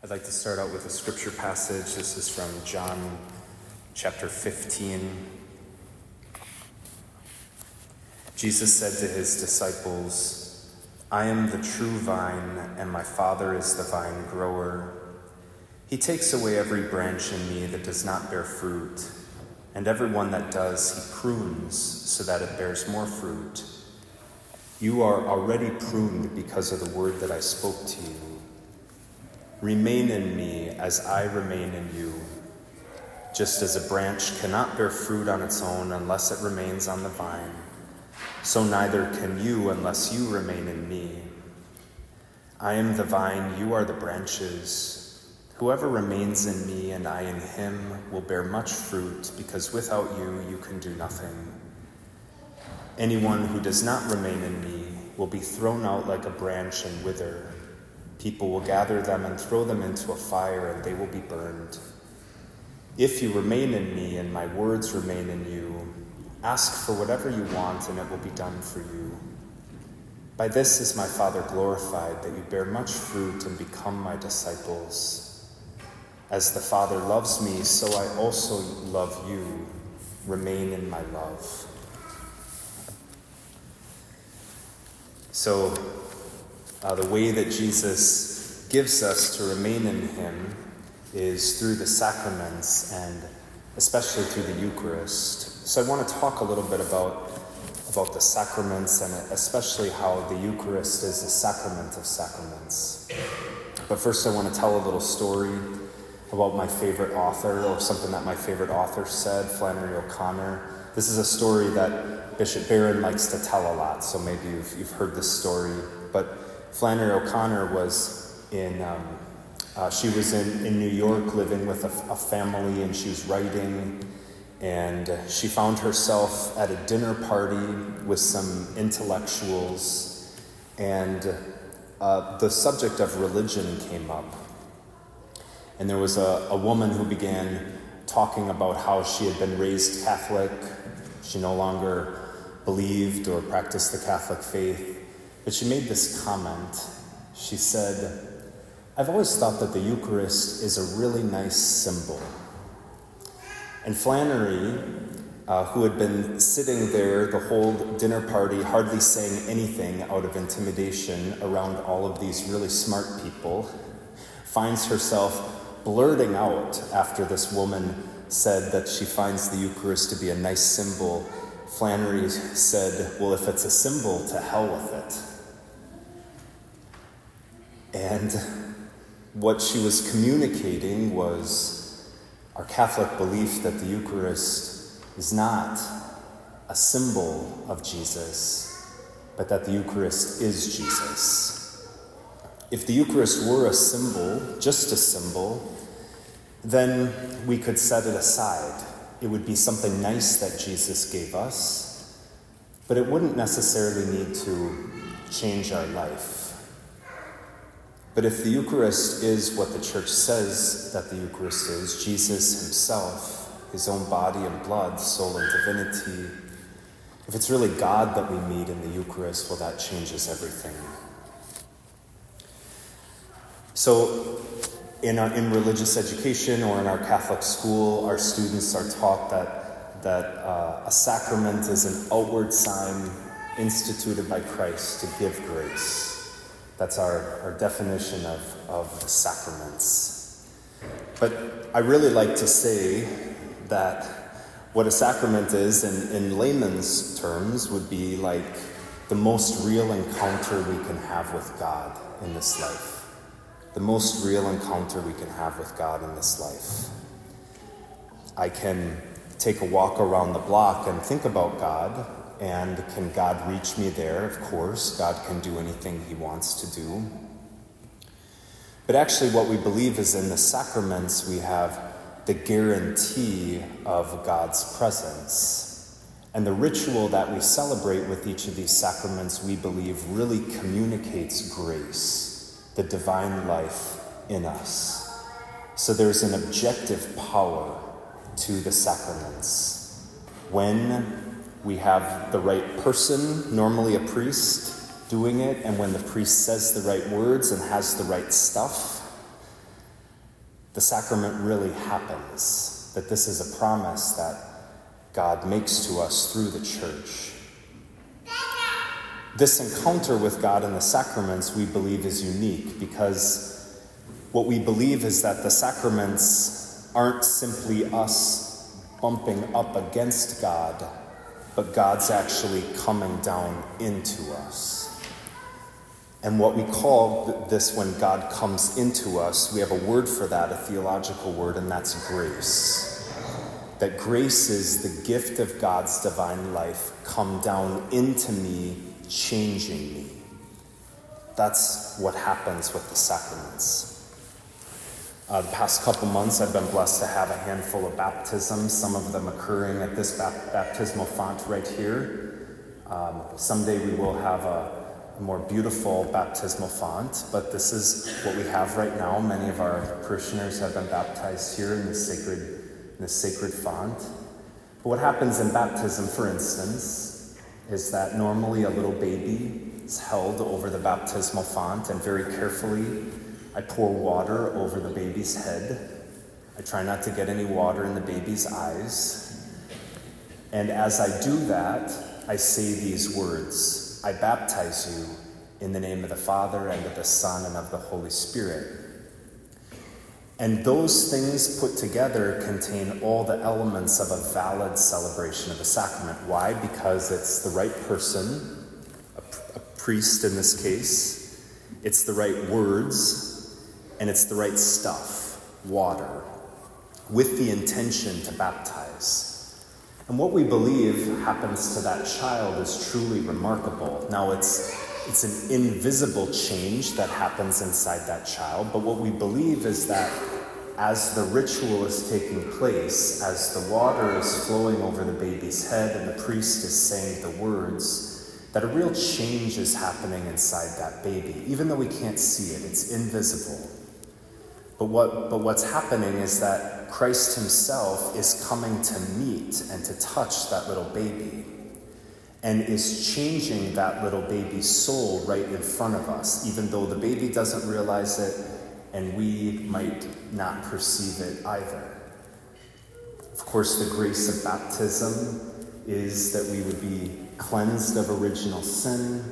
I'd like to start out with a scripture passage. This is from John chapter 15. Jesus said to his disciples, I am the true vine, and my Father is the vine grower. He takes away every branch in me that does not bear fruit, and every one that does, he prunes so that it bears more fruit. You are already pruned because of the word that I spoke to you. Remain in me as I remain in you. Just as a branch cannot bear fruit on its own unless it remains on the vine, so neither can you unless you remain in me. I am the vine, you are the branches. Whoever remains in me and I in him will bear much fruit, because without you, you can do nothing. Anyone who does not remain in me will be thrown out like a branch and wither. People will gather them and throw them into a fire, and they will be burned. If you remain in me and my words remain in you, ask for whatever you want, and it will be done for you. By this is my Father glorified, that you bear much fruit and become my disciples. As the Father loves me, so I also love you. Remain in my love. So, uh, the way that Jesus gives us to remain in Him is through the sacraments and especially through the Eucharist. So I want to talk a little bit about, about the sacraments and especially how the Eucharist is a sacrament of sacraments. But first, I want to tell a little story about my favorite author or something that my favorite author said, Flannery O'Connor. This is a story that Bishop Barron likes to tell a lot, so maybe you've, you've heard this story. But Flannery O'Connor was in, um, uh, she was in, in New York living with a, a family and she was writing. And she found herself at a dinner party with some intellectuals, and uh, the subject of religion came up. And there was a, a woman who began talking about how she had been raised Catholic. She no longer believed or practiced the Catholic faith. But she made this comment. She said, I've always thought that the Eucharist is a really nice symbol. And Flannery, uh, who had been sitting there the whole dinner party, hardly saying anything out of intimidation around all of these really smart people, finds herself blurting out after this woman said that she finds the Eucharist to be a nice symbol. Flannery said, Well, if it's a symbol, to hell with it. And what she was communicating was our Catholic belief that the Eucharist is not a symbol of Jesus, but that the Eucharist is Jesus. If the Eucharist were a symbol, just a symbol, then we could set it aside. It would be something nice that Jesus gave us, but it wouldn't necessarily need to change our life. But if the Eucharist is what the church says that the Eucharist is, Jesus himself, his own body and blood, soul and divinity, if it's really God that we meet in the Eucharist, well, that changes everything. So, in, our, in religious education or in our Catholic school, our students are taught that, that uh, a sacrament is an outward sign instituted by Christ to give grace. That's our, our definition of, of the sacraments. But I really like to say that what a sacrament is, in, in layman's terms, would be like the most real encounter we can have with God in this life. The most real encounter we can have with God in this life. I can take a walk around the block and think about God and can God reach me there? Of course, God can do anything He wants to do. But actually, what we believe is in the sacraments, we have the guarantee of God's presence. And the ritual that we celebrate with each of these sacraments, we believe, really communicates grace, the divine life in us. So there's an objective power to the sacraments. When we have the right person, normally a priest, doing it, and when the priest says the right words and has the right stuff, the sacrament really happens, that this is a promise that God makes to us through the church. This encounter with God in the sacraments, we believe, is unique because what we believe is that the sacraments aren't simply us bumping up against God, but God's actually coming down into us. And what we call this when God comes into us, we have a word for that, a theological word, and that's grace. That grace is the gift of God's divine life come down into me, changing me. That's what happens with the sacraments. Uh, the past couple months, I've been blessed to have a handful of baptisms, some of them occurring at this baptismal font right here. Um, someday we will have a more beautiful baptismal font, but this is what we have right now. Many of our parishioners have been baptized here in this sacred, in sacred font. But what happens in baptism, for instance, is that normally a little baby is held over the baptismal font, and very carefully I pour water over the baby's head. I try not to get any water in the baby's eyes. And as I do that, I say these words I baptize you in the name of the Father, and of the Son, and of the Holy Spirit. And those things put together contain all the elements of a valid celebration of the sacrament. Why? Because it's the right person, a, a priest in this case, it's the right words, and it's the right stuff, water, with the intention to baptize. And what we believe happens to that child is truly remarkable. Now, it's, it's an invisible change that happens inside that child, but what we believe is that as the ritual is taking place, as the water is flowing over the baby's head and the priest is saying the words, that a real change is happening inside that baby. Even though we can't see it, it's invisible. But, what, but what's happening is that Christ Himself is coming to meet and to touch that little baby and is changing that little baby's soul right in front of us, even though the baby doesn't realize it and we might not perceive it either. Of course, the grace of baptism is that we would be cleansed of original sin,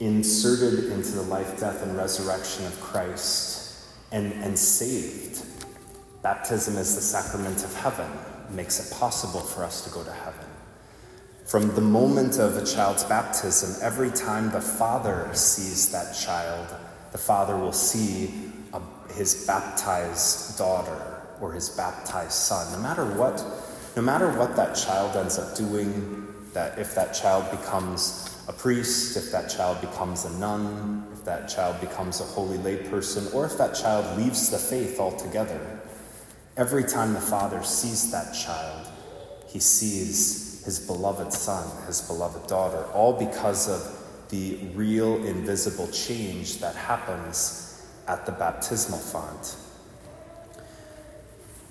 inserted into the life, death, and resurrection of Christ and, and saved. Baptism is the sacrament of heaven, makes it possible for us to go to heaven. From the moment of a child's baptism, every time the father sees that child, the father will see a, his baptized daughter or his baptized son. No matter what, no matter what that child ends up doing, that if that child becomes a priest, if that child becomes a nun, that child becomes a holy layperson, or if that child leaves the faith altogether, every time the father sees that child, he sees his beloved son, his beloved daughter, all because of the real invisible change that happens at the baptismal font.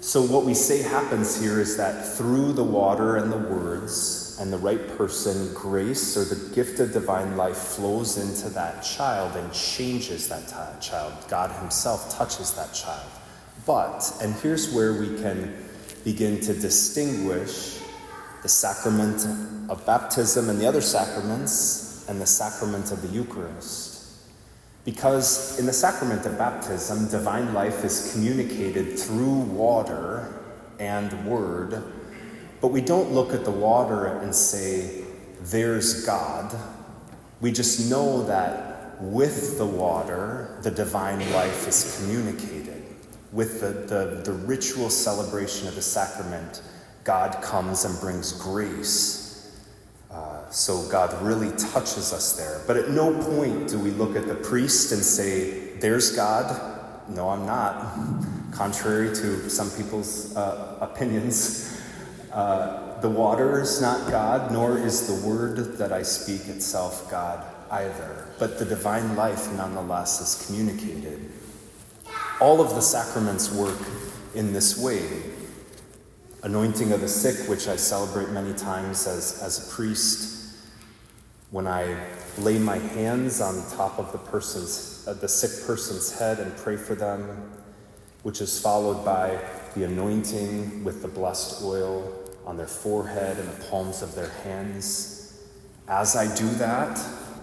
So, what we say happens here is that through the water and the words and the right person, grace or the gift of divine life flows into that child and changes that t- child. God Himself touches that child. But, and here's where we can begin to distinguish the sacrament of baptism and the other sacraments and the sacrament of the Eucharist. Because in the sacrament of baptism, divine life is communicated through water and word, but we don't look at the water and say, there's God. We just know that with the water, the divine life is communicated. With the, the, the ritual celebration of the sacrament, God comes and brings grace so God really touches us there. But at no point do we look at the priest and say, There's God. No, I'm not. Contrary to some people's uh, opinions, uh, the water is not God, nor is the word that I speak itself God either. But the divine life, nonetheless, is communicated. All of the sacraments work in this way anointing of the sick, which I celebrate many times as, as a priest, when I lay my hands on top of the person's, uh, the sick person's head and pray for them, which is followed by the anointing with the blessed oil on their forehead and the palms of their hands. As I do that,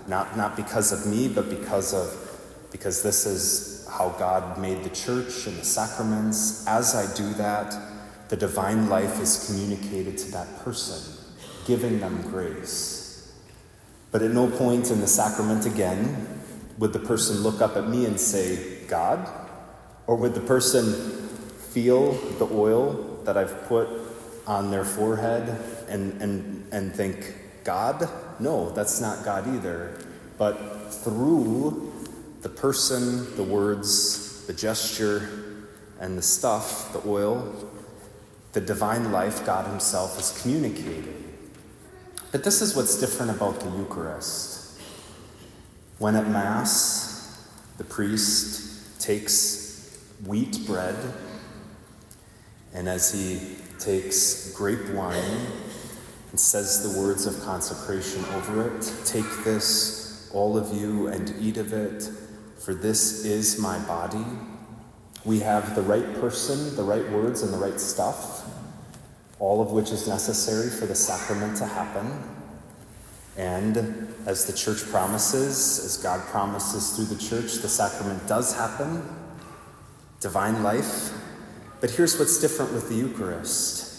not, not because of me, but because of because this is how God made the church and the sacraments. As I do that, the divine life is communicated to that person, giving them grace. But at no point in the sacrament again would the person look up at me and say, God? Or would the person feel the oil that I've put on their forehead and, and, and think, God? No, that's not God either. But through the person, the words, the gesture, and the stuff, the oil, the divine life, God Himself is communicated. But this is what's different about the Eucharist. When at Mass, the priest takes wheat bread, and as he takes grape wine and says the words of consecration over it, take this, all of you, and eat of it, for this is my body. We have the right person, the right words, and the right stuff, all of which is necessary for the sacrament to happen. And as the church promises, as God promises through the church, the sacrament does happen divine life. But here's what's different with the Eucharist.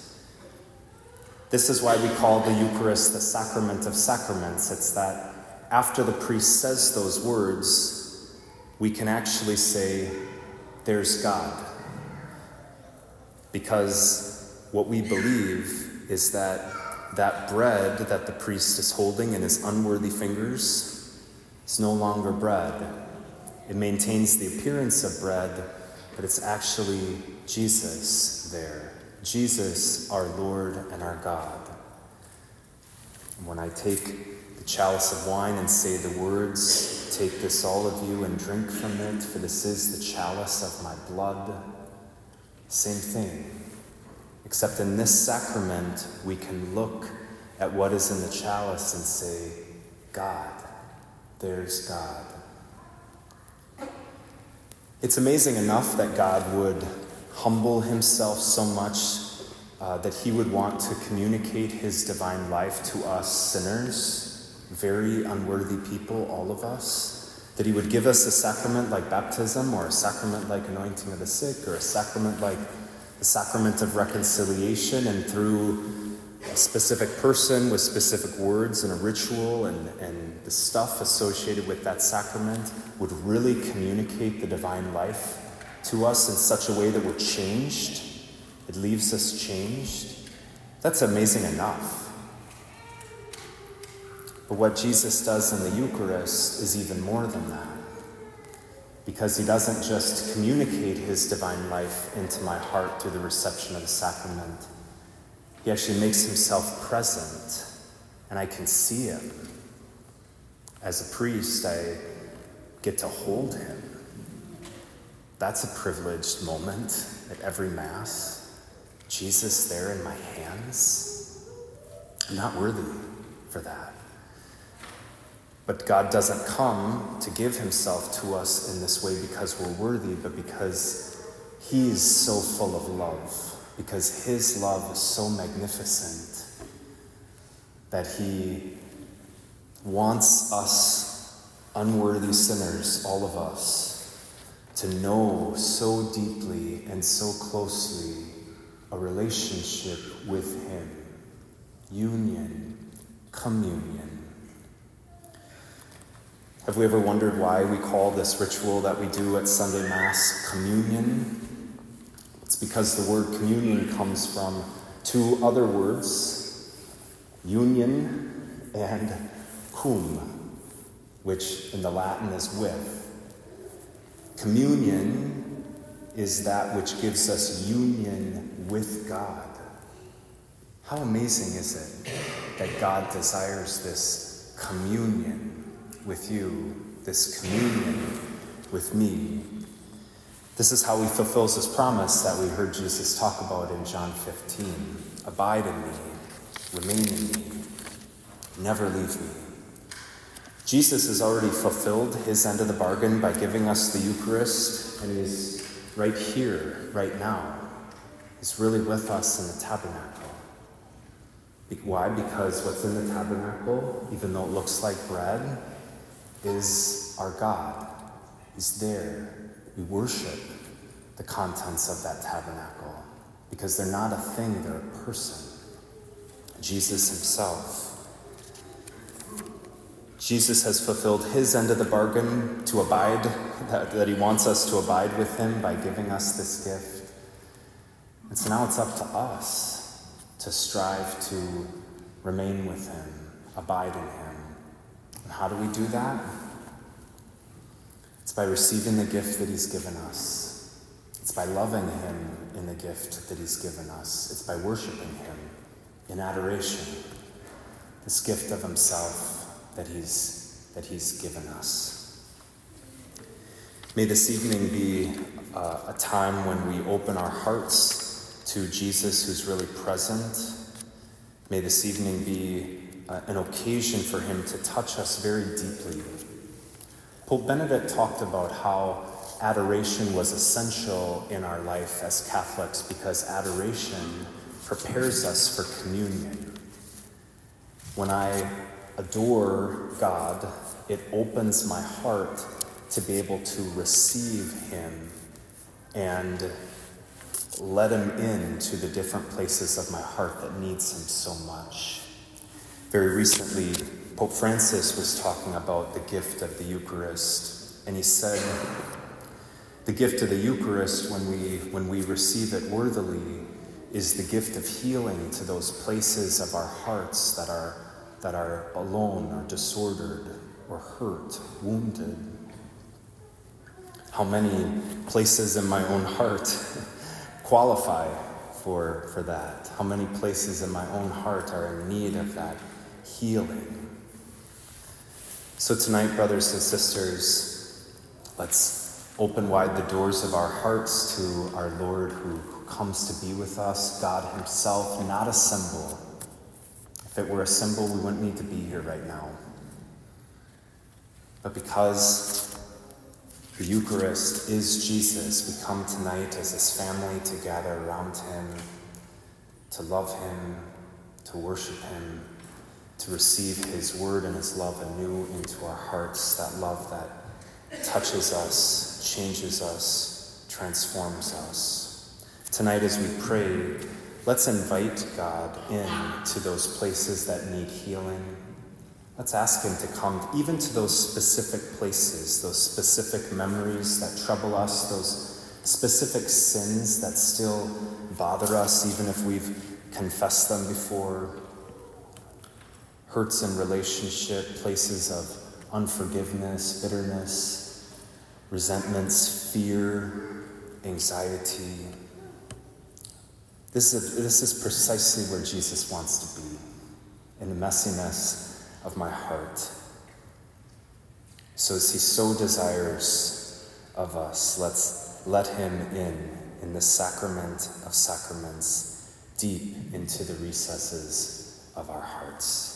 This is why we call the Eucharist the sacrament of sacraments. It's that after the priest says those words, we can actually say, There's God. Because what we believe is that that bread that the priest is holding in his unworthy fingers is no longer bread. It maintains the appearance of bread, but it's actually Jesus there. Jesus, our Lord and our God. And when I take the chalice of wine and say the words, Take this, all of you, and drink from it, for this is the chalice of my blood, same thing. Except in this sacrament, we can look at what is in the chalice and say, God, there's God. It's amazing enough that God would humble himself so much uh, that he would want to communicate his divine life to us sinners, very unworthy people, all of us. That he would give us a sacrament like baptism, or a sacrament like anointing of the sick, or a sacrament like the sacrament of reconciliation, and through a specific person with specific words and a ritual and, and the stuff associated with that sacrament would really communicate the divine life to us in such a way that we're changed. It leaves us changed. That's amazing enough. But what Jesus does in the Eucharist is even more than that because he doesn't just communicate his divine life into my heart through the reception of the sacrament. He actually makes himself present, and I can see him. As a priest, I get to hold him. That's a privileged moment at every Mass. Jesus there in my hands. I'm not worthy for that. But God doesn't come to give himself to us in this way because we're worthy, but because he's so full of love, because his love is so magnificent that he wants us, unworthy sinners, all of us, to know so deeply and so closely a relationship with him, union, communion. Have we ever wondered why we call this ritual that we do at Sunday Mass communion? It's because the word communion comes from two other words, union and cum, which in the Latin is with. Communion is that which gives us union with God. How amazing is it that God desires this communion? with you, this communion with me. This is how he fulfills his promise that we heard Jesus talk about in John 15 Abide in me, remain in me, never leave me. Jesus has already fulfilled his end of the bargain by giving us the Eucharist, and he's right here, right now, is really with us in the tabernacle. Why? Because what's in the tabernacle, even though it looks like bread, is our God. He's there. We worship the contents of that tabernacle because they're not a thing, they're a person. Jesus himself. Jesus has fulfilled his end of the bargain to abide, that, that he wants us to abide with him by giving us this gift. And so now it's up to us to strive to remain with him, abide in him. And how do we do that? It's by receiving the gift that he's given us. It's by loving him in the gift that he's given us. It's by worshiping him in adoration, this gift of himself that he's, that he's given us. May this evening be uh, a time when we open our hearts to Jesus who's really present. May this evening be uh, an occasion for him to touch us very deeply. Pope Benedict talked about how adoration was essential in our life as Catholics because adoration prepares us for communion. When I adore God, it opens my heart to be able to receive Him and let Him into the different places of my heart that needs Him so much. Very recently, Pope Francis was talking about the gift of the Eucharist, and he said, The gift of the Eucharist, when we, when we receive it worthily, is the gift of healing to those places of our hearts that are that are alone or disordered or hurt, wounded. How many places in my own heart qualify for, for that? How many places in my own heart are in need of that healing? So, tonight, brothers and sisters, let's open wide the doors of our hearts to our Lord who comes to be with us, God Himself, not a symbol if it were a symbol, we wouldn't need to be here right now. But because the Eucharist is Jesus, we come tonight as his family to gather around him, to love him, to worship him, to receive his word and his love anew into our hearts, that love that touches us, changes us, transforms us. Tonight, as we pray, Let's invite God in to those places that need healing. Let's ask Him to come even to those specific places, those specific memories that trouble us, those specific sins that still bother us, even if we've confessed them before. Hurts in relationship, places of unforgiveness, bitterness, resentments, fear, anxiety. This is, this is precisely where Jesus wants to be, in the messiness of my heart. So, as He so desires of us, let's let Him in, in the sacrament of sacraments, deep into the recesses of our hearts.